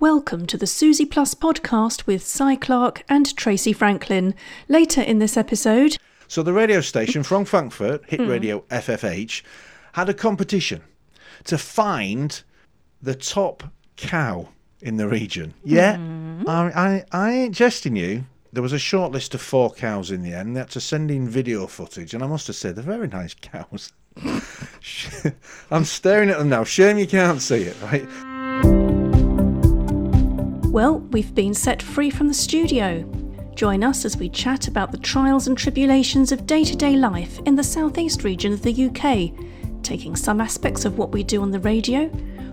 Welcome to the Susy Plus podcast with Cy Clark and Tracy Franklin. Later in this episode, So the radio station from Frankfurt, Hit hmm. Radio FFH, had a competition to find the top cow in the region. Yeah, hmm. I, I, I ain't jesting you. There was a short list of four cows in the end. They had to send in video footage, and I must have said they're very nice cows. I'm staring at them now. Shame you can't see it, right? Well, we've been set free from the studio. Join us as we chat about the trials and tribulations of day to day life in the southeast region of the UK, taking some aspects of what we do on the radio,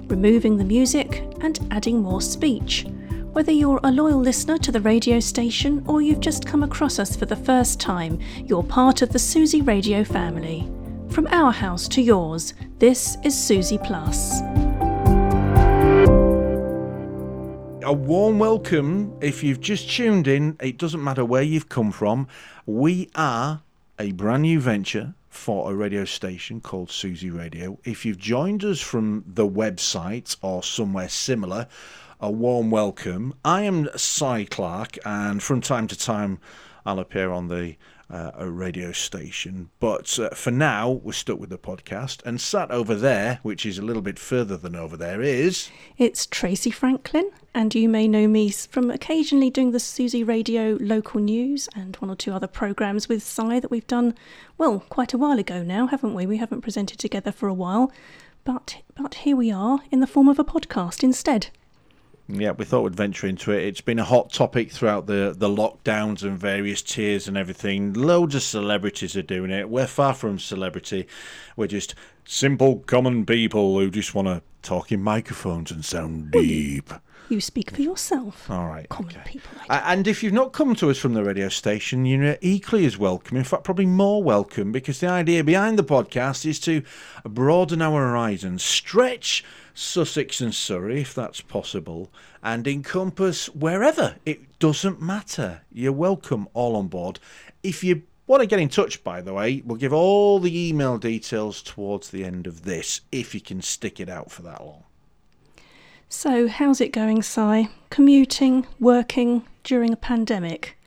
removing the music, and adding more speech. Whether you're a loyal listener to the radio station or you've just come across us for the first time, you're part of the Susy Radio family. From our house to yours, this is Susy Plus. A warm welcome if you've just tuned in. It doesn't matter where you've come from. We are a brand new venture for a radio station called Susy Radio. If you've joined us from the website or somewhere similar, a warm welcome. I am Cy Clark, and from time to time, I'll appear on the uh, a radio station. But uh, for now, we're stuck with the podcast. And sat over there, which is a little bit further than over there, is. It's Tracy Franklin, and you may know me from occasionally doing the Susy Radio local news and one or two other programmes with Cy that we've done, well, quite a while ago now, haven't we? We haven't presented together for a while, but but here we are in the form of a podcast instead. Yeah, we thought we'd venture into it. It's been a hot topic throughout the, the lockdowns and various tiers and everything. Loads of celebrities are doing it. We're far from celebrity. We're just simple, common people who just want to talk in microphones and sound deep. You speak for yourself. All right. Common okay. people. A- And if you've not come to us from the radio station, you're equally as welcome. In fact, probably more welcome because the idea behind the podcast is to broaden our horizons, stretch Sussex and Surrey, if that's possible, and encompass wherever. It doesn't matter. You're welcome all on board. If you want to get in touch, by the way, we'll give all the email details towards the end of this if you can stick it out for that long. So, how's it going, Cy? Commuting, working during a pandemic.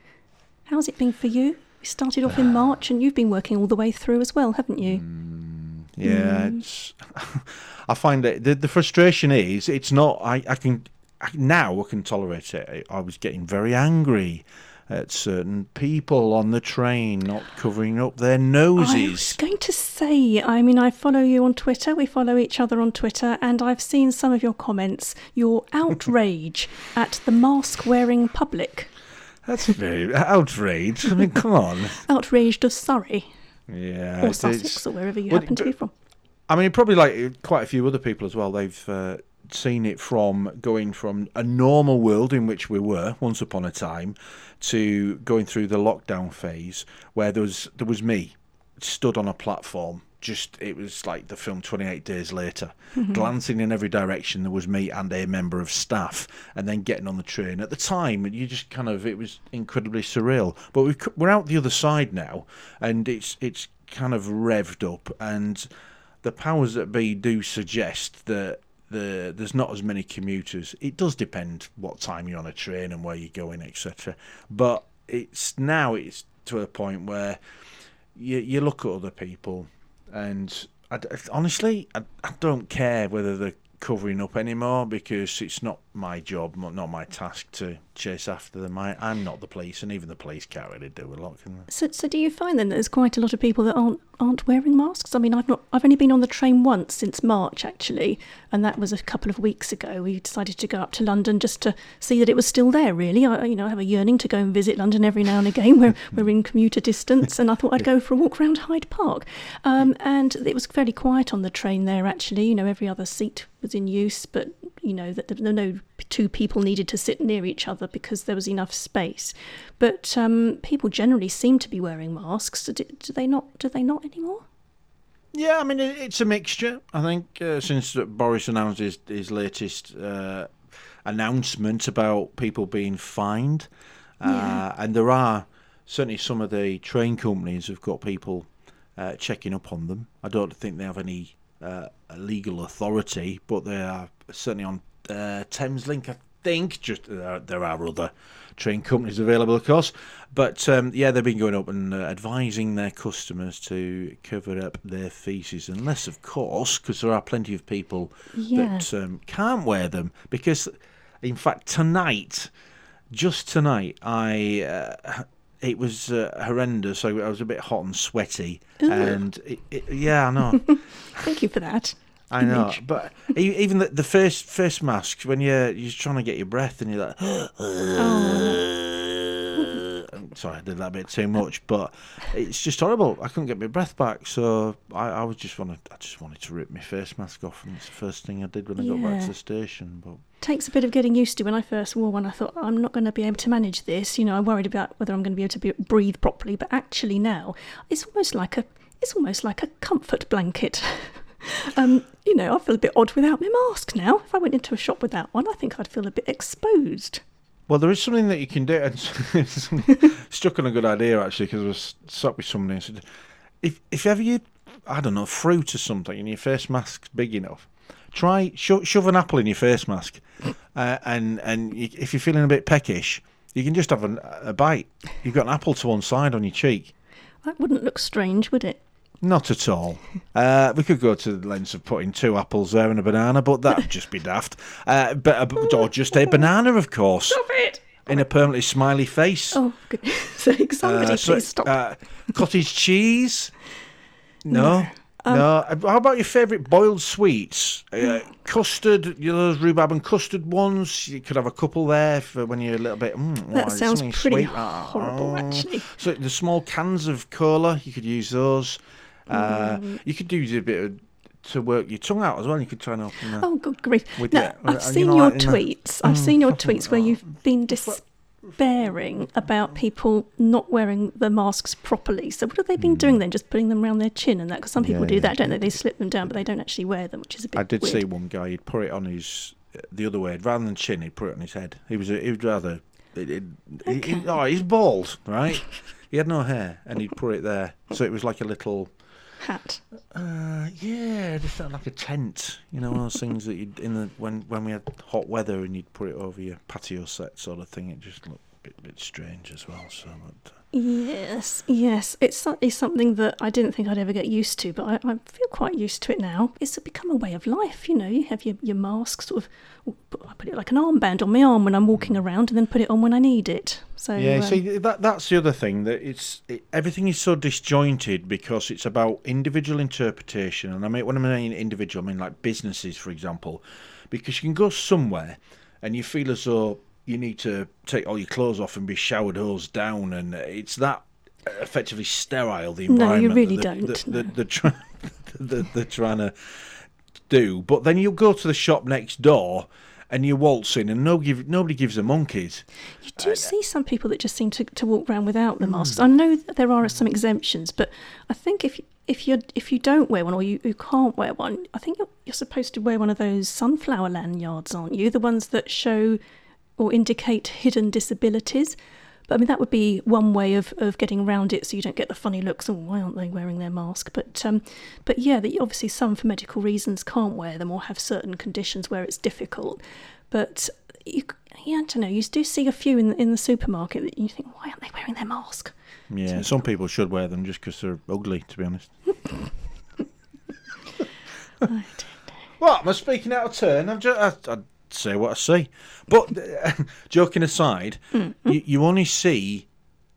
How's it been for you? We started off in uh, March and you've been working all the way through as well, haven't you? Mm, yeah, mm. it's. I find that the, the frustration is it's not. I, I can I, now I can tolerate it. I, I was getting very angry at certain people on the train not covering up their noses. I was going to say, I mean, I follow you on Twitter, we follow each other on Twitter, and I've seen some of your comments, your outrage at the mask wearing public. That's very outrage. I mean, come on. Outraged of Surrey Yeah, or Sussex or wherever you well, happen to be from. I mean, probably like quite a few other people as well. They've uh, seen it from going from a normal world in which we were once upon a time to going through the lockdown phase, where there was there was me stood on a platform. Just it was like the film Twenty Eight Days Later, mm-hmm. glancing in every direction. There was me and a member of staff, and then getting on the train. At the time, you just kind of it was incredibly surreal. But we've, we're out the other side now, and it's it's kind of revved up and the powers that be do suggest that the there's not as many commuters. It does depend what time you're on a train and where you're going, etc. But it's now it's to a point where you you look at other people, and I honestly I, I don't care whether they're covering up anymore because it's not my job, not my task to chase after them. I, I'm not the police, and even the police can't really do a lot, can they? So, so do you find then that there's quite a lot of people that aren't aren't wearing masks? I mean, I've not, I've only been on the train once since March actually, and that was a couple of weeks ago. We decided to go up to London just to see that it was still there. Really, I, you know, I have a yearning to go and visit London every now and again. We're we're in commuter distance, and I thought I'd go for a walk around Hyde Park. Um, and it was fairly quiet on the train there actually. You know, every other seat was in use, but you know that there were no two people needed to sit near each other because there was enough space. But um, people generally seem to be wearing masks. Do, do they not? Do they not anymore? Yeah, I mean it's a mixture. I think uh, since Boris announced his, his latest uh, announcement about people being fined, uh, Yeah. and there are certainly some of the train companies have got people uh, checking up on them. I don't think they have any uh, legal authority, but they are certainly on uh, Thameslink. I think just uh, there are other train companies available, of course. But um, yeah, they've been going up and uh, advising their customers to cover up their feces, unless, of course, because there are plenty of people Yeah. that um, can't wear them. Because, in fact, tonight, just tonight, I. Uh, it was uh, horrendous. I, I was a bit hot and sweaty, and it, it, yeah, I know. Thank you for that. I know, but even the, the first first mask when you're you're trying to get your breath and you're like, oh. I'm sorry, I did that a bit too much, but it's just horrible. I couldn't get my breath back, so I, I was just wanted I just wanted to rip my face mask off, and it's the first thing I did when I got back to the station. But Takes a bit of getting used to. When I first wore one, I thought I'm not going to be able to manage this. You know, I worried about whether I'm going to be able to be, breathe properly. But actually, now it's almost like a it's almost like a comfort blanket. um, you know, I feel a bit odd without my mask now. If I went into a shop without one, I think I'd feel a bit exposed. Well, there is something that you can do. And struck on a good idea actually, because I was sat with somebody and said, if if ever you, I don't know, fruit or something, and your face mask's big enough, try sho- shove an apple in your face mask, uh, and and you, if you're feeling a bit peckish, you can just have an, a bite. You've got an apple to one side on your cheek. That wouldn't look strange, would it? Not at all. Uh, we could go to the lengths of putting two apples there and a banana, but that'd just be daft. Uh, but or just a banana, of course, Stop it! in a permanently smiley face. Oh, good. Somebody Uh, so- please stop. uh, cottage cheese? No. Um, No. Uh, How about your favourite boiled sweets? Uh, custard, you know, those rhubarb and custard ones. You could have a couple there for when you're a little bit. Mm, that oh, sounds pretty sweet. Horrible, oh. actually. So the small cans of cola, you could use those. Uh, Mm. You could do a bit of, to work your tongue out as well. You could try and open that. Oh, good grief. With No, your- I've uh, seen your the- tweets. I've seen your tweets where you've been despairing about people not wearing their masks properly. So, what have they been doing then? Just putting them around their chin and that? Because some people. Yeah, do yeah. that, don't they? They slip them down, but they don't actually wear them, which is a bit I did weird. see one guy. He'd put it on his the other way rather than chin. He'd put it on his head. He was he would rather. It, it, he- he- oh, he's bald, right? he had no hair, and he'd put it there, so it was like a little. Hat. Uh, yeah, just like a tent. You know, one of those things that you'd in the when when we had hot weather and you'd put it over your patio set, sort of thing. It just looked bit, bit strange as well. So, but, uh, Yes, yes. It's certainly something that I didn't think I'd ever get used to, but I, I feel quite used to it now. It's become a way of life, you know. You have your, your mask, sort of. I put it like an armband on my arm when I'm walking around, and then put it on when I need it. So Yeah, um, see that that's the other thing that it's it, everything is so disjointed because it's about individual interpretation, and I mean when I mean individual, I mean like businesses, for example, because you can go somewhere and you feel as though you need to take all your clothes off and be showered hose down, and it's that effectively sterile the environment. No, you really that don't, The, the, no. the, try, the, they're trying to do, but then you go to the shop next door. And you waltz in, and nobody, give, nobody gives a monkeys. You do uh, see some people that just seem to, to walk around without the masks. Hmm. I know that there are some exemptions, but I think if if you if you don't wear one or you, you can't wear one, I think you're, you're supposed to wear one of those sunflower lanyards, aren't you? The ones that show or indicate hidden disabilities. But I mean, that would be one way of, of getting around it, so you don't get the funny looks. Oh, why aren't they wearing their mask? But um, but yeah, that obviously some for medical reasons can't wear them or have certain conditions where it's difficult. But you, yeah, I don't know. You do see a few in the, in the supermarket that you think, why aren't they wearing their mask? Yeah, some people should wear them just because they're ugly, to be honest. I don't know. What? Am I speaking out of turn? I'm just, I, I'd say what I see. But joking aside, Mm-hmm. you, you only see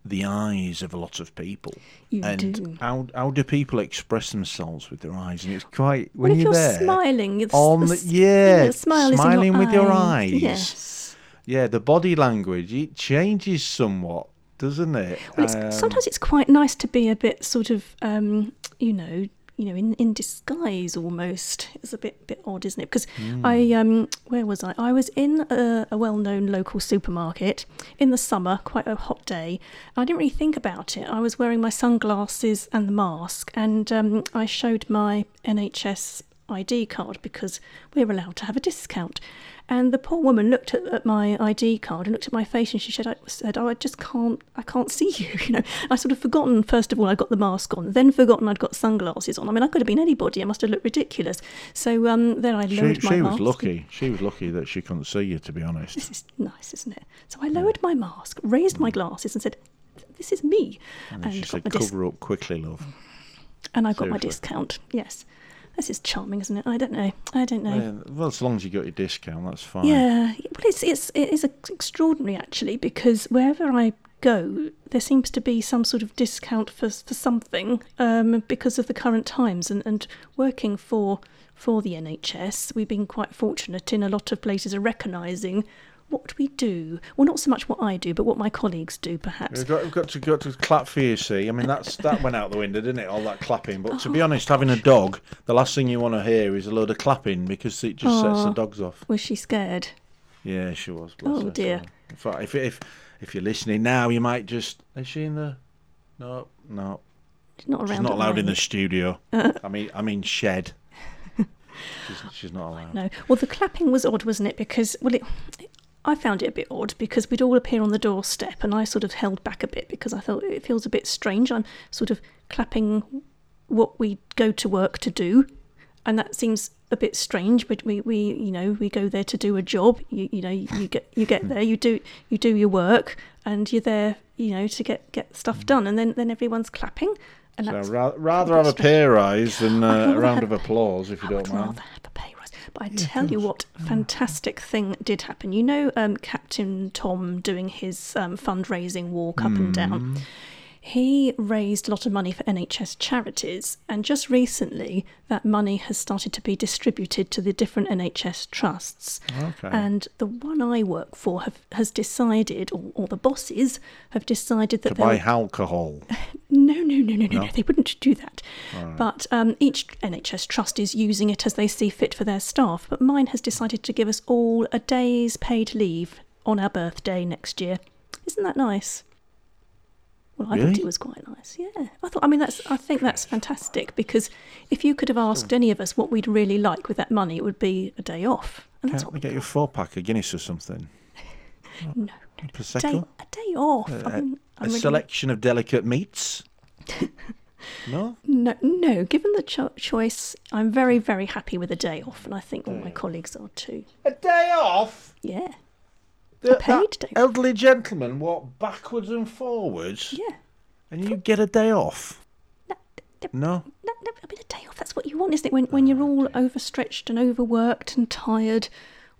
the eyes of a lot of people. You and do. how how do people express themselves with their eyes? And it's quite when you're, you're there smiling, it's, on the, yeah, the smile smiling with your eyes. Yes. Yeah, the body language it changes somewhat, doesn't it? Well, it's, Um, sometimes it's quite nice to be a bit sort of, um, you know, you know, in, in disguise almost. It's a bit bit odd, isn't it? Because Hmm. I, um, where was I? I was in a, a well-known local supermarket in the summer, quite a hot day. I didn't really think about it. I was wearing my sunglasses and the mask, and um, I showed my NHS ID card because we're allowed to have a discount. And the poor woman looked at, at my ID card and looked at my face, and she said, I, said, "Oh, I just can't, I can't see you." You know, I sort of forgotten. First of all, I got the mask on, then forgotten I'd got sunglasses on. I mean, I could have been anybody. I must have looked ridiculous. So um, then I She, my she mask. was lucky. She was lucky that she couldn't see you, to be honest. This is nice, isn't it? So I lowered my mask, raised my glasses, and said, "This is me," And and, she said, my dis- cover up quickly, love. and I got my discount. Yes, this is charming, isn't it? I don't know. I don't know. Yeah, well, as long as you got your discount, that's fine. Yeah, well, it's it's it is extraordinary actually because wherever I go, there seems to be some sort of discount for for something um, because of the current times and and working for for the NHS, we've been quite fortunate in a lot of places are recognising what we do. Well, not so much what I do, but what my colleagues do, perhaps. We've got, we've got to got to clap for you. See, I mean that's that went out the window, didn't it? All that clapping. But to be oh. honest, having a dog, the last thing you want to hear is a load of clapping because it just sets the dogs off. Was she scared? Yeah, she was. Oh, her, dear. so- In fact, if if if you're listening now, you might just is she in the? No, no, She's not around. she's not allowed in the studio. I mean, I mean shed. She's, she's not allowed. No. Well, the clapping was odd, wasn't it? Because, well, it, I found it a bit odd because we'd all appear on the doorstep and I sort of held back a bit because I thought it feels a bit strange. I'm sort of clapping what we go to work to do. And that seems a bit strange, but we, we you know, we go there to do a job. You, you know, you get you get there, you do you do your work, and you're there, you know, to get get stuff done. And then then everyone's clapping, and So that's ra- rather have a pay rise than uh, a round have- of applause, if you I don't mind. rather have a pay rise. But I tell you what, fantastic thing did happen. You know, um, Captain Tom doing his um, fundraising walk up and Mm. down. He raised a lot of money for NHS charities, and just recently that money has started to be distributed to the different NHS trusts. Okay. And the one I work for have, has decided, or, or the bosses have decided that to buy alcohol. no, no, no, no, no, No? no. They wouldn't do that. But um, each NHS trust is using it as they see fit for their staff. But mine has decided to give us all a day's paid leave on our birthday next year. Isn't that nice? Well, I thought it was quite nice. Yeah, I thought. I mean, that's. I think that's fantastic because if you could have asked any of us what we'd really like with that money, it would be a day off. And that's Can't what we get you a four pack of Guinness or something? no, A day, Prosecco? a day off. Uh, I mean, a really- selection of delicate meats? no? No, no. Given the cho- choice, I'm very, very happy with a day off, and I think all my colleagues are too. A day off? Yeah, The, paid that day. elderly gentleman walked backwards and forwards, yeah. and you get a day off? No, No? no, no, I mean, a day off. That's what you want, isn't it? When when you're all overstretched and overworked and tired,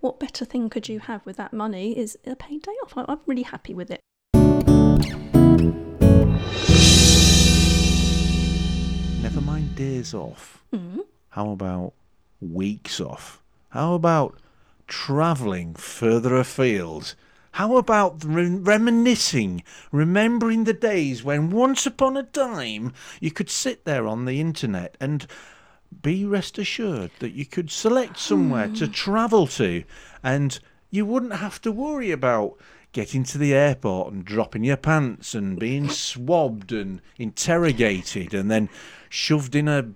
what better thing could you have with that money? Is a paid day off. I, I'm really happy with it. Never mind days off. Mm. How about weeks off? How about travelling further afield? How about re- reminiscing, remembering the days when once upon a time you could sit there on the internet and be rest assured that you could select somewhere to hmm. travel to and you wouldn't have to worry about getting to the airport and dropping your pants and being swabbed and interrogated and then shoved in a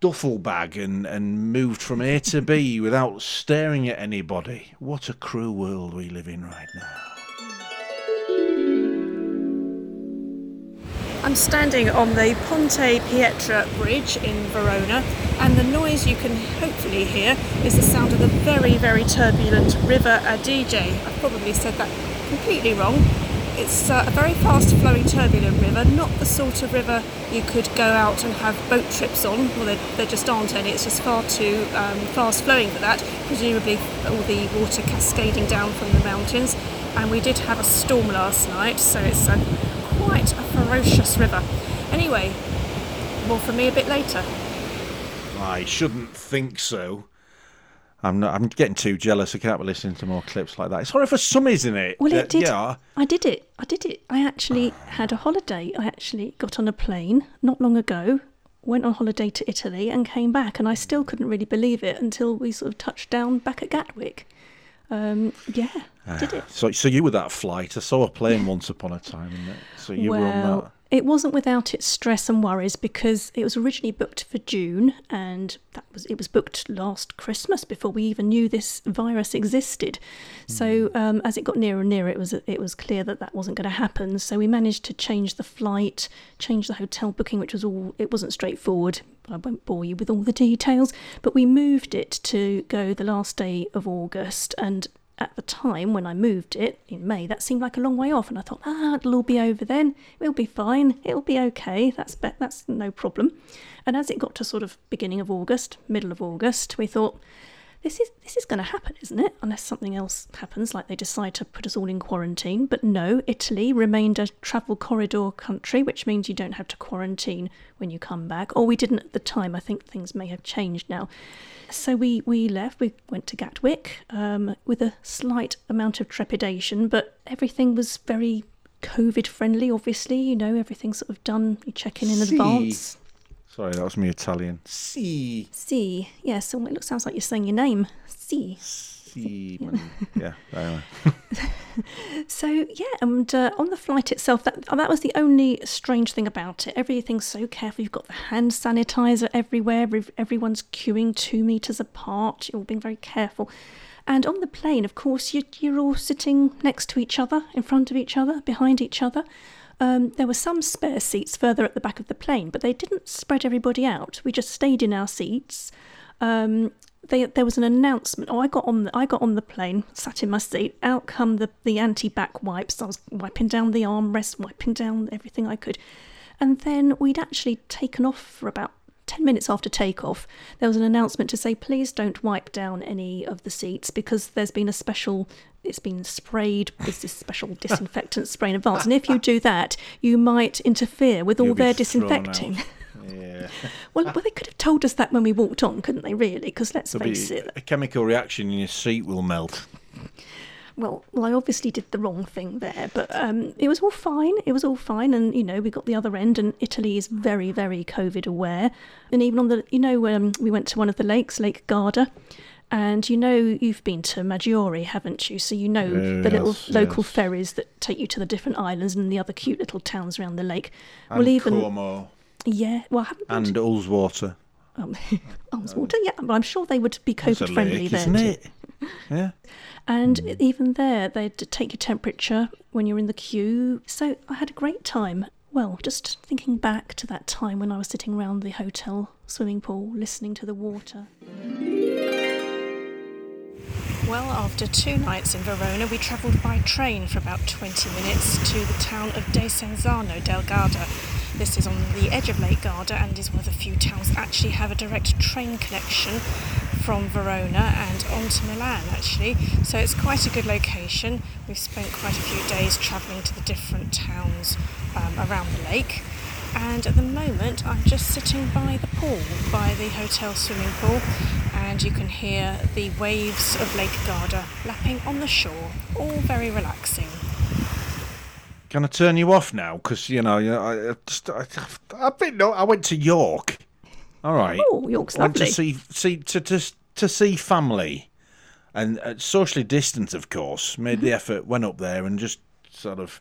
duffel bag and, and moved from A to B without staring at anybody. What a cruel world we live in right now. I'm standing on the Ponte Pietra bridge in Verona, and the noise you can hopefully hear is the sound of the very, very turbulent River Adige. I've probably said that completely wrong. It's a very fast flowing, turbulent river, not the sort of river you could go out and have boat trips on. Well, there, there just aren't any, it's just far too um, fast flowing for that. Presumably, all the water cascading down from the mountains. And we did have a storm last night, so it's a quite a ferocious river. Anyway, more from me a bit later. I shouldn't think so. I'm not. I'm getting too jealous. I can't be listening to more clips like that. It's horrible for some, isn't it? Well, it did. Yeah. I did it. I did it. I actually had a holiday. I actually got on a plane not long ago, went on holiday to Italy, and came back. And I still couldn't really believe it until we sort of touched down back at Gatwick. Um, yeah, I did it. So, so you were that flight. I saw a plane once upon a time, and so you were on that. It wasn't without its stress and worries because it was originally booked for June, and that was it was booked last Christmas before we even knew this virus existed. So um, as it got nearer and nearer, it was it was clear that that wasn't going to happen. So we managed to change the flight, change the hotel booking, which was all it wasn't straightforward. I won't bore you with all the details, but we moved it to go the last day of August, and at the time when I moved it in May, that seemed like a long way off, and I thought, ah, it'll all be over then. It'll be fine. It'll be okay. That's be- that's no problem. And as it got to sort of beginning of August, middle of August, we thought, this is this is going to happen, isn't it? Unless something else happens, like they decide to put us all in quarantine. But no, Italy remained a travel corridor country, which means you don't have to quarantine when you come back. Or we didn't at the time. I think things may have changed now. So we we left. We went to Gatwick um, with a slight amount of trepidation, but everything was very COVID friendly. Obviously, you know everything's sort of done. You check in in See. advance. Sorry, that was me Italian. See. See, yes, so it looks sounds like you're saying your name. See. See. yeah, anyway. So yeah, and uh, on the flight itself, that that was the only strange thing about it. Everything's so careful. You've got the hand sanitizer everywhere. Everyone's queuing two meters apart. You're all being very careful. And on the plane, of course, you, you're all sitting next to each other, in front of each other, behind each other. Um, there were some spare seats further at the back of the plane, but they didn't spread everybody out. We just stayed in our seats. Um, they, there was an announcement. Oh, I got on the I got on the plane, sat in my seat. Out come the the antibac wipes. I was wiping down the armrest, wiping down everything I could, and then we'd actually taken off for about. 10 minutes after takeoff, there was an announcement to say, please don't wipe down any of the seats because there's been a special, it's been sprayed with this special disinfectant spray in advance. And if you do that, you might interfere with all You'll their disinfecting. Yeah. Well, well, they could have told us that when we walked on, couldn't they? Really? Because let's There'll face it. a chemical reaction in your seat will melt. Well, well, I obviously did the wrong thing there, but um, it was all fine. It was all fine, and you know, we got the other end, and Italy is very, very COVID aware. And even on the, you know, um, we went to one of the lakes, Lake Garda. And you know you've been to Maggiore, haven't you? So you know the little local yes. ferries that take you to the different islands and the other cute little towns around the lake. And well, even yeah, well, I haven't and Ullswater. um, Ullswater, yeah, but I'm sure they would be COVID friendly there. isn't too. it? Yeah. And Mm. even there, they'd take your temperature when you're in the queue. So I had a great time. Well, just thinking back to that time when I was sitting around the hotel swimming pool listening to the water. Well, after two nights in Verona, we travelled by train for about 20 minutes to the town of Desenzano del Garda. This is on the edge of Lake Garda and is one of the few towns that actually have a direct train connection from Verona and on to Milan, actually. So it's quite a good location. We've spent quite a few days travelling to the different towns um, around the lake. And at the moment, I'm just sitting by the pool, by the hotel swimming pool, and you can hear the waves of Lake Garda lapping on the shore. All very relaxing. Can I turn you off now? Because you know, I, I just, I, I've been. no, I went to York. All right. Oh, York's went lovely. to see see to to, to see family, and uh, socially distant, of course. Made Mm-hmm. the effort, went up there, and just sort of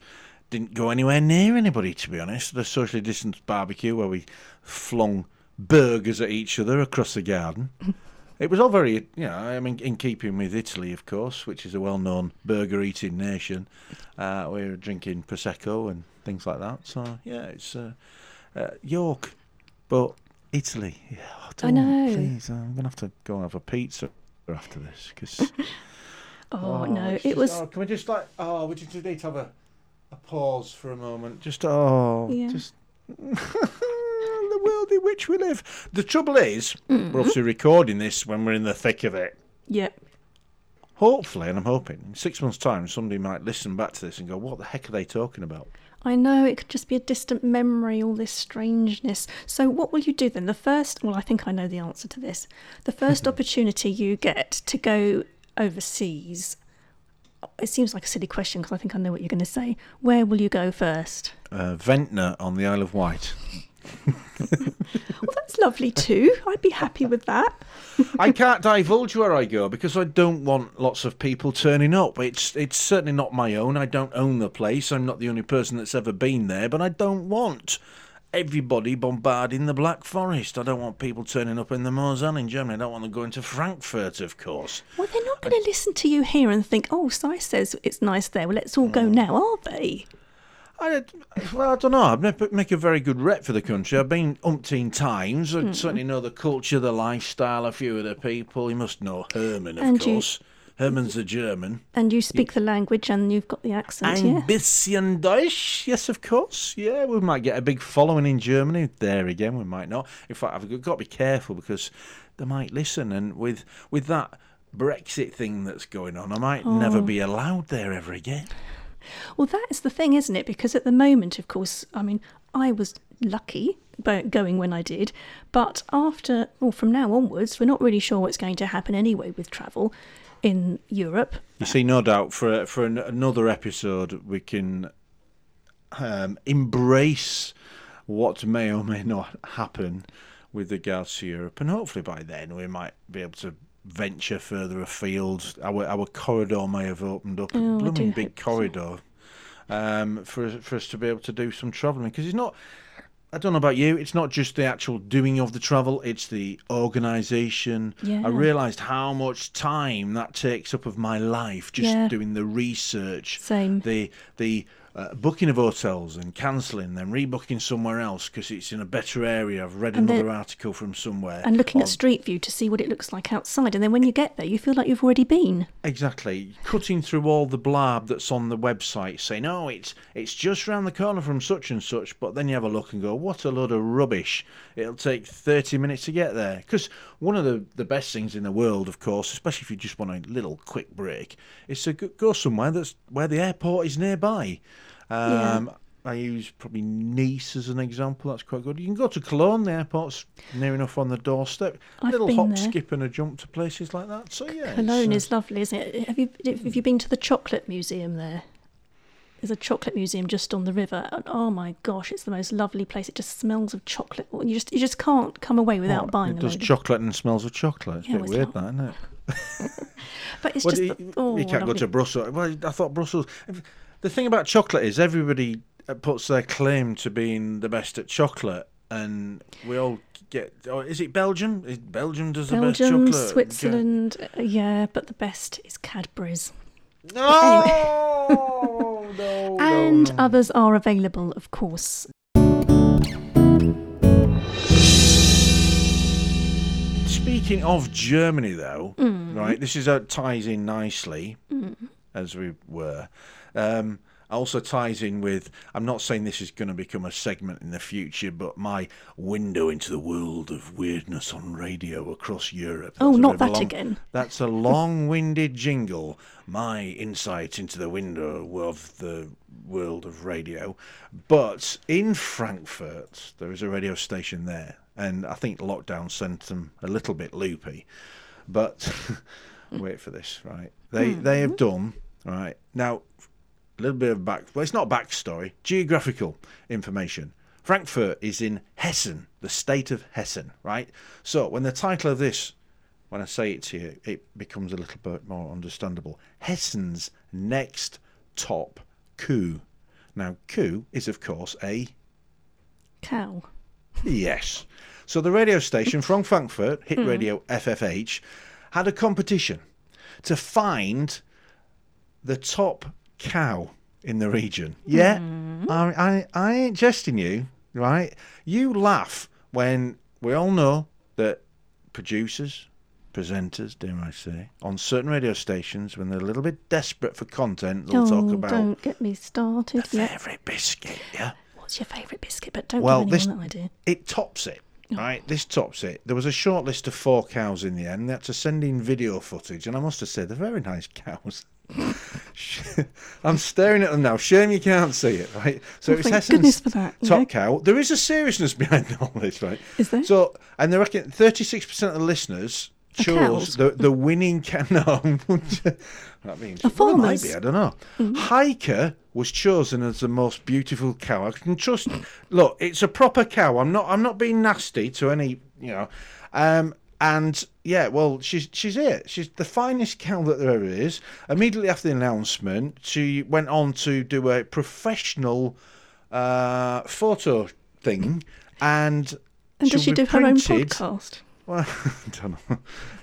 didn't go anywhere near anybody. To be honest, the socially distant barbecue where we flung burgers at each other across the garden. It was all very, you know, I mean, in keeping with Italy, of course, which is a well-known burger-eating nation. Uh, we were drinking prosecco and things like that. So yeah, it's uh, uh, York, but Italy. Yeah, I know. Please, I'm gonna have to go and have a pizza after this because. Oh, no, it just- was. Oh, can we just like? Oh, would you just need to have a, a pause for a moment. Just oh, Yeah. just. the world in which we live. The trouble is, Mm-hmm. we're obviously recording this when we're in the thick of it. Yep. Hopefully, and I'm hoping, in six months' time, somebody might listen back to this and go, "What the heck are they talking about?" I know it could just be a distant memory, all this strangeness. So, what will you do then? The first, well, I think I know the answer to this. The first opportunity you get to go overseas, it seems like a silly question because I think I know what you're going to say. Where will you go first? Uh, Ventnor on the Isle of Wight. Well, that's lovely too. I'd be happy with that. I can't divulge where I go because I don't want lots of people turning up. It's it's certainly not my own. I don't own the place. I'm not the only person that's ever been there, but I don't want everybody bombarding the Black Forest. I don't want people turning up in the Moselle in Germany. I don't want them going to Frankfurt, of course. Well, they're not going to listen to you here and think, "Oh, Si says it's nice there. Well, let's all go mm. now," are they? I, well, I don't know. Never make a very good rep for the country. I've been umpteen times. I hmm. certainly know the culture, the lifestyle, a few of the people. You must know Herman, of And you- course. Herman's a German. And you speak the language and you've got the accent, Ein yeah. bisschen Deutsch, yes, of course. Yeah, we might get a big following in Germany. There again, we might not. In fact, I've got to be careful because they might listen. And with with that Brexit thing that's going on, I might never oh. be allowed there ever again. Well, that is the thing, isn't it? Because at the moment, of course, I mean, I was lucky going when I did, but after, well, from now onwards, we're not really sure what's going to happen anyway with travel in Europe. You see, no doubt for for an, another episode, we can um, embrace what may or may not happen with regards to Europe, and hopefully by then we might be able to venture further afield. Our our corridor may have opened up, Oh, a blooming big hope so. corridor, um, for for us to be able to do some travelling because it's not. I don't know about you. It's not just the actual doing of the travel; it's the organisation. Yeah. I realised how much time that takes up of my life just Yeah. doing the research, Same. the the uh, booking of hotels and cancelling, then rebooking somewhere else because it's in a better area. I've read And another article from somewhere. And looking at Street View to see what it looks like outside. And then when you get there, you feel like you've already been. Exactly, cutting through all the blab that's on the website, saying, "Oh, it's it's just round the corner from such and such," but then you have a look and go, "What a load of rubbish! It'll take thirty minutes to get there." Because one of the the best things in the world, of course, especially if you just want a little quick break, is to go somewhere that's where the airport is nearby. Um, I use probably Nice as an example. That's quite good. You can go to Cologne. The airport's near enough on the doorstep. I've little hop, there. skip, and a jump to places like that. So yeah, Cologne uh, is lovely, isn't it? Have you have you been to the chocolate museum there? There's a chocolate museum just on the river, and oh my gosh, it's the most lovely place. It just smells of chocolate. You just you just can't come away without What, buying It does chocolate and smells of chocolate. It's Yeah, a bit weird, that, isn't it? but it's Well, just you, the, oh, you can't go to Brussels. Well, I thought Brussels. The thing about chocolate is everybody uh, puts their claim to being the best at chocolate, and we all get. Oh, is it Belgium? Is Belgium does the best Belgium, chocolate? Switzerland, uh, yeah, but the best is Cadbury's. No, no, no, and no. others are available, of course. Speaking of Germany, though, Mm. right, this is uh, ties in nicely, as we were. Um, also ties in with. I'm not saying this is going to become a segment in the future, but my window into the world of weirdness on radio across Europe. Oh, That's not bit of a that long- again. That's a long-winded jingle. My insight into the window of the world of radio. But in Frankfurt, there is a radio station there, and I think lockdown sent them a little bit loopy. But wait for this, right? They they have done right now. A little bit of back. Well, it's not backstory. Geographical information. Frankfurt is in Hessen, the state of Hessen, right? So when the title of this when I say it to you, it becomes a little bit more understandable. Hessen's next top Kuh. Now, Kuh is, of course, a Cow. yes. So the radio station from Frankfurt, Hit hmm. Radio FFH, had a competition to find the top cow in the region. Yeah, mm. I, I, I ain't jesting you, right? You laugh when we all know that producers, presenters, dare I say, on certain radio stations, when they're a little bit desperate for content, they'll oh, talk about don't get me started. Yeah. fairy biscuit, yeah? What's your favourite biscuit? But don't Well, give this- anyone that idea. it tops it. Oh. Right, this tops it. There was a short list of four cows in the end. They had to send in video footage, and I must have said they're very nice cows. I'm staring at them now. Shame you can't see it, right? So Oh, it's thank goodness Hessen's for that. top yeah. cow. There is a seriousness behind all this, right? Is there? So, and they reckon 36% of the listeners chose the the winning cow. No, that means Are well, it might be. I don't know. Mm-hmm. Heike was chosen as the most beautiful cow. I can trust. Look, it's a proper cow. I'm not. I'm not being nasty to any you know. Um, and yeah, well, she's she's it. She's the finest cow that there ever is. Immediately after the announcement, she went on to do a professional uh, photo thing, and And does she do her own printed- podcast? Well, I don't know.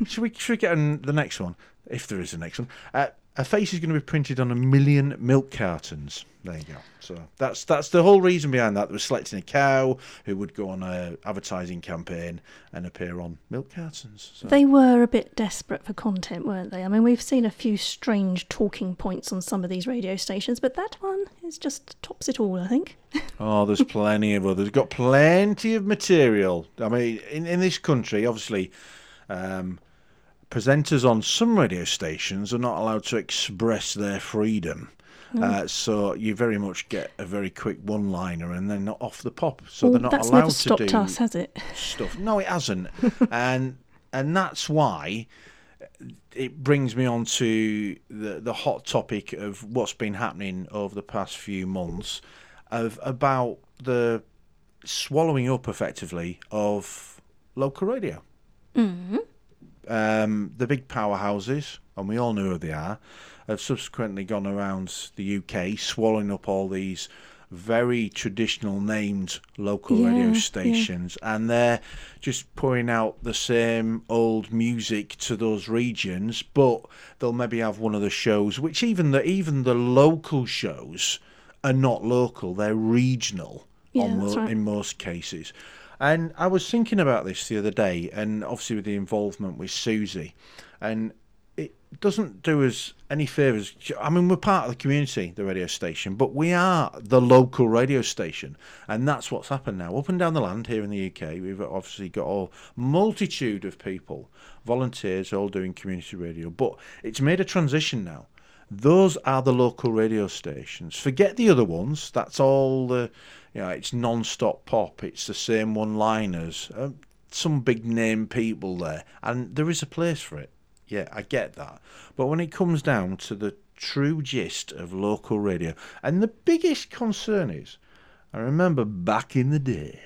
should we should we get on the next one? If there is a next one, uh, her face is going to be printed on a million milk cartons. There you go. So that's that's the whole reason behind that. They were selecting a cow who would go on a advertising campaign and appear on milk cartons. So. They were a bit desperate for content, weren't they? I mean, we've seen a few strange talking points on some of these radio stations, but that one is just tops it all, I think. Oh, there's plenty of others. Got plenty of material. I mean, in, in this country, obviously, um, presenters on some radio stations are not allowed to express their freedom. Uh, so you very much get a very quick one-liner, and then not off the pop. So Well, they're not allowed to do us, has it? stuff. No, it hasn't, and and that's why it brings me on to the the hot topic of what's been happening over the past few months, of about the swallowing up effectively of local radio. Mm-hmm. Um, the big powerhouses, and we all know who they are, have subsequently gone around the UK swallowing up all these very traditional named local Yeah, radio yeah. stations and they're just pouring out the same old music to those regions but they'll maybe have one of the shows which even the even the local shows are not local they're regional Yeah, right. in most cases and I was thinking about this the other day and obviously with the involvement with Susy and it doesn't do us any favours. I mean, we're part of the community, the radio station, but we are the local radio station, and that's what's happened now. Up and down the land here in the UK, we've obviously got a multitude of people, volunteers, all doing community radio, but it's made a transition now. Those are the local radio stations. Forget the other ones. That's all the, you know, it's non-stop pop. It's the same one-liners. Um, some big name people there, and there is a place for it. Yeah, I get that. But when it comes down to the true gist of local radio, and the biggest concern is, I remember back in the day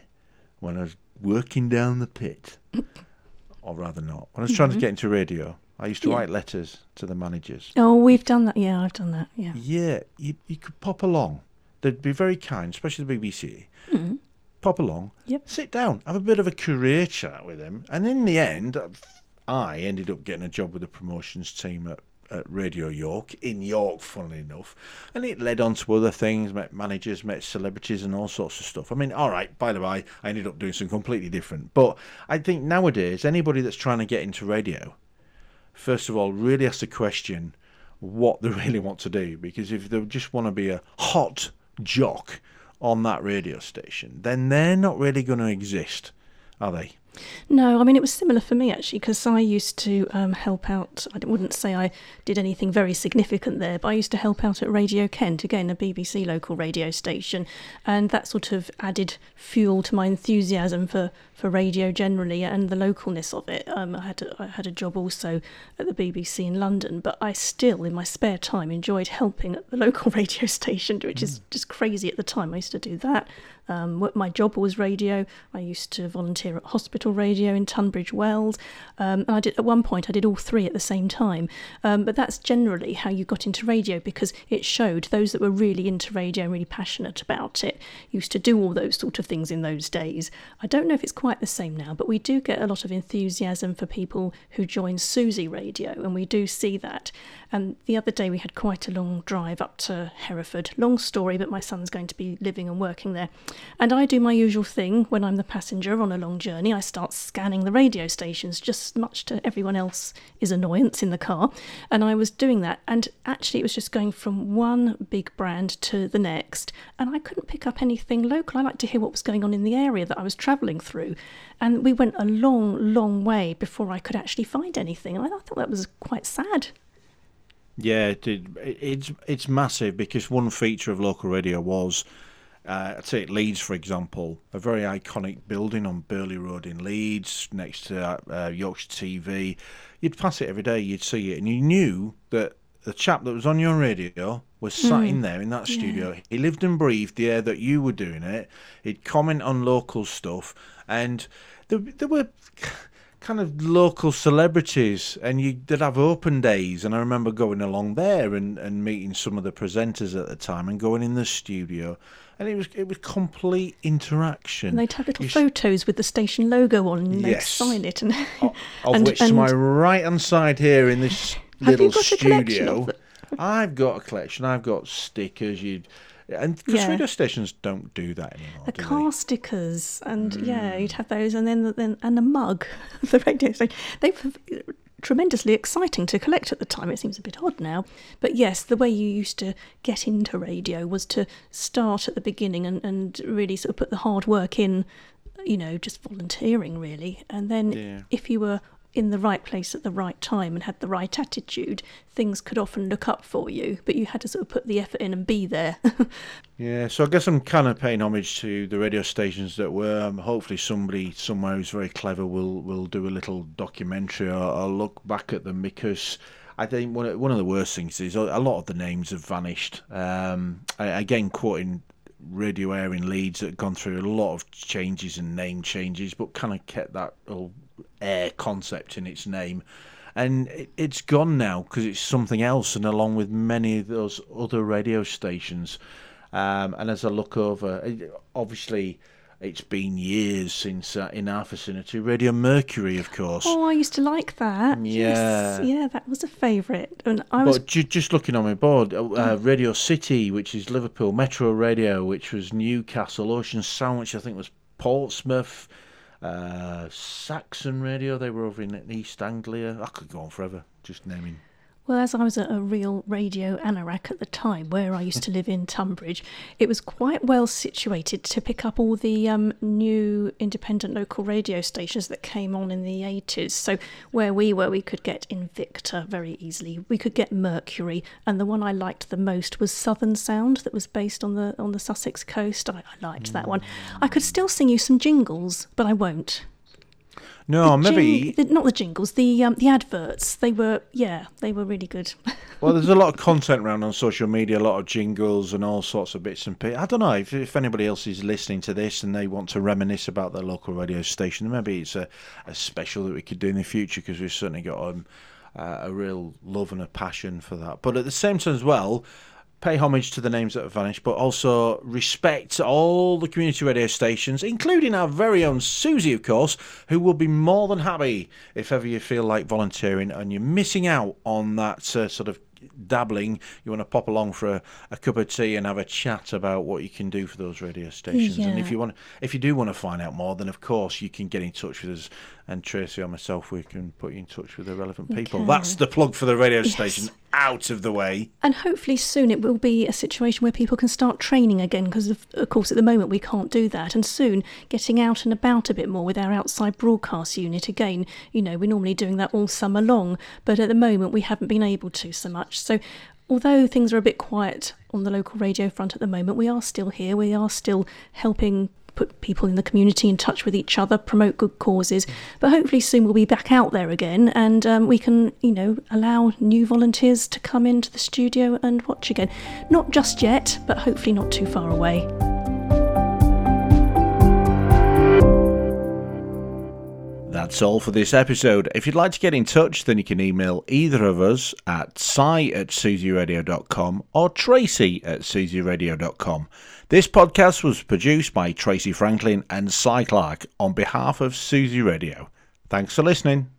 when I was working down the pit, or rather not, when I was trying to get into radio, I used to Yeah. write letters to the managers. Oh, we've done that. Yeah, I've done that. Yeah. Yeah, you, you could pop along. They'd be very kind, especially the BBC. Mm-hmm. Pop along, Yep. sit down, have a bit of a career chat with them, and in the end, uh, I ended up getting a job with the promotions team at, at Radio York in York, funnily enough, and it led on to other things. Met managers, met celebrities, and all sorts of stuff. I mean, all right, by the way, I ended up doing something completely different. But I think nowadays, anybody that's trying to get into radio, first of all, really has to question what they really want to do. Because if they just want to be a hot jock on that radio station, then they're not really going to exist, are they? No, I mean, it was similar for me actually, because I used to um, help out. I wouldn't say I did anything very significant there, but I used to help out at Radio Kent, again, a BBC local radio station. And that sort of added fuel to my enthusiasm for, for radio generally and the localness of it. Um, I, had a, I had a job also at the BBC in London, but I still, in my spare time, enjoyed helping at the local radio station, which is just crazy at the time. I used to do that. Um, my job was radio. I used to volunteer at radio in Tunbridge Wells, um, and I did at one point I did all three at the same time. Um, but that's generally how you got into radio because it showed those that were really into radio and really passionate about it used to do all those sort of things in those days. I don't know if it's quite the same now, but we do get a lot of enthusiasm for people who join Susy Radio, and we do see that. And the other day we had quite a long drive up to Hereford. Long story, but my son's going to be living and working there. And I do my usual thing when I'm the passenger on a long journey. I start scanning the radio stations, just much to everyone else's annoyance in the car. And I was doing that, and actually, it was just going from one big brand to the next. And I couldn't pick up anything local. I like to hear what was going on in the area that I was travelling through. And we went a long, long way before I could actually find anything. And I thought that was quite sad. Yeah, it, it, it's it's massive because one feature of local radio was, uh, I'd take Leeds for example, a very iconic building on Burley Road in Leeds next to uh, Yorkshire TV. You'd pass it every day, you'd see it, and you knew that the chap that was on your radio was sat in there in that studio. He lived and breathed the air that you were doing it. He'd comment on local stuff, and there, there were kind of local celebrities, and you did have open days. And I remember going along there and, and meeting some of the presenters at the time, and going in the studio, and it was it was complete interaction. And they'd have little You photos with the station logo on, and they'd Yes. sign it. And of and- which to and- my right hand side here in this little got a collection studio. I've got a collection. I've got stickers. You and because Yeah. radio stations don't do that anymore. the do they? car stickers, and yeah, Mm. you'd have those, and then then and a mug, the radio station. They tremendously exciting to collect at the time. It seems a bit odd now, but yes, the way you used to get into radio was to start at the beginning and and really sort of put the hard work in, you know, just volunteering really, and then Yeah. if you were in the right place at the right time and had the right attitude, things could often look up for you, but you had to sort of put the effort in and be there. Yeah, so I guess I'm kind of paying homage to the radio stations that were. Um, hopefully, somebody somewhere who's very clever will will do a little documentary or, or look back at them because I think one of, one of the worst things is a lot of the names have vanished. Um, again, quoting radio Aire in Leeds that have gone through a lot of changes and name changes, but kind of kept that whole air concept in its name. And it, it's gone now because it's something else, and along with many of those other radio stations. Um, and as I look over, it- obviously, it's been years since uh, in our vicinity, Radio Mercury, of course. Oh, I used to like that. Yes. Yeah. Yeah, that was a favourite. And I was But ju- just looking on my board, uh, uh, Radio City, which is Liverpool, Metro Radio, which was Newcastle, Ocean Sound, which I think was Portsmouth, uh, Saxon Radio, they were over in East Anglia. I could go on forever, just naming. Well, as I was a, a real radio anorak at the time, where I used to live in Tunbridge, it was quite well situated to pick up all the um, new independent local radio stations that came on in the 80s. So where we were, we could get Invicta very easily. We could get Mercury, and the one I liked the most was Southern Sound, that was based on the on the Sussex coast. I, I liked that one. I could still sing you some jingles, but I won't. No, The maybe. jing- the, not the jingles, the um, the adverts. They were yeah, they were really good. Well, there's a lot of content around on social media, a lot of jingles and all sorts of bits and pieces. I don't know if, if anybody else is listening to this and they want to reminisce about their local radio station. Maybe it's a, a special that we could do in the future because we've certainly got um, uh, a real love and a passion for that. But at the same time, as well, pay homage to the names that have vanished, but also respect all the community radio stations, including our very own Susy, of course, who will be more than happy if ever you feel like volunteering and you're missing out on that uh, sort of dabbling. You want to pop along for a, a cup of tea and have a chat about what you can do for those radio stations. And if you want, if you do want to find out more, then of course you can get in touch with us. And Tracy or myself, we can put you in touch with the relevant people. That's the plug for the radio Yes. station out of the way. And hopefully soon it will be a situation where people can start training again because, of, of course, at the moment we can't do that. And soon getting out and about a bit more with our outside broadcast unit again. You know, we're normally doing that all summer long, but at the moment we haven't been able to so much. So, although things are a bit quiet on the local radio front at the moment, we are still here. We are still helping put people in the community in touch with each other, promote good causes. But hopefully soon we'll be back out there again, and um, we can, you know, allow new volunteers to come into the studio and watch again. Not just yet, but hopefully not too far away. That's all for this episode. If you'd like to get in touch, then you can email either of us at si at susyradio.com or tracy at susyradio.com. This podcast was produced by Tracy Franklin and Cy Clark on behalf of Susy Radio. Thanks for listening.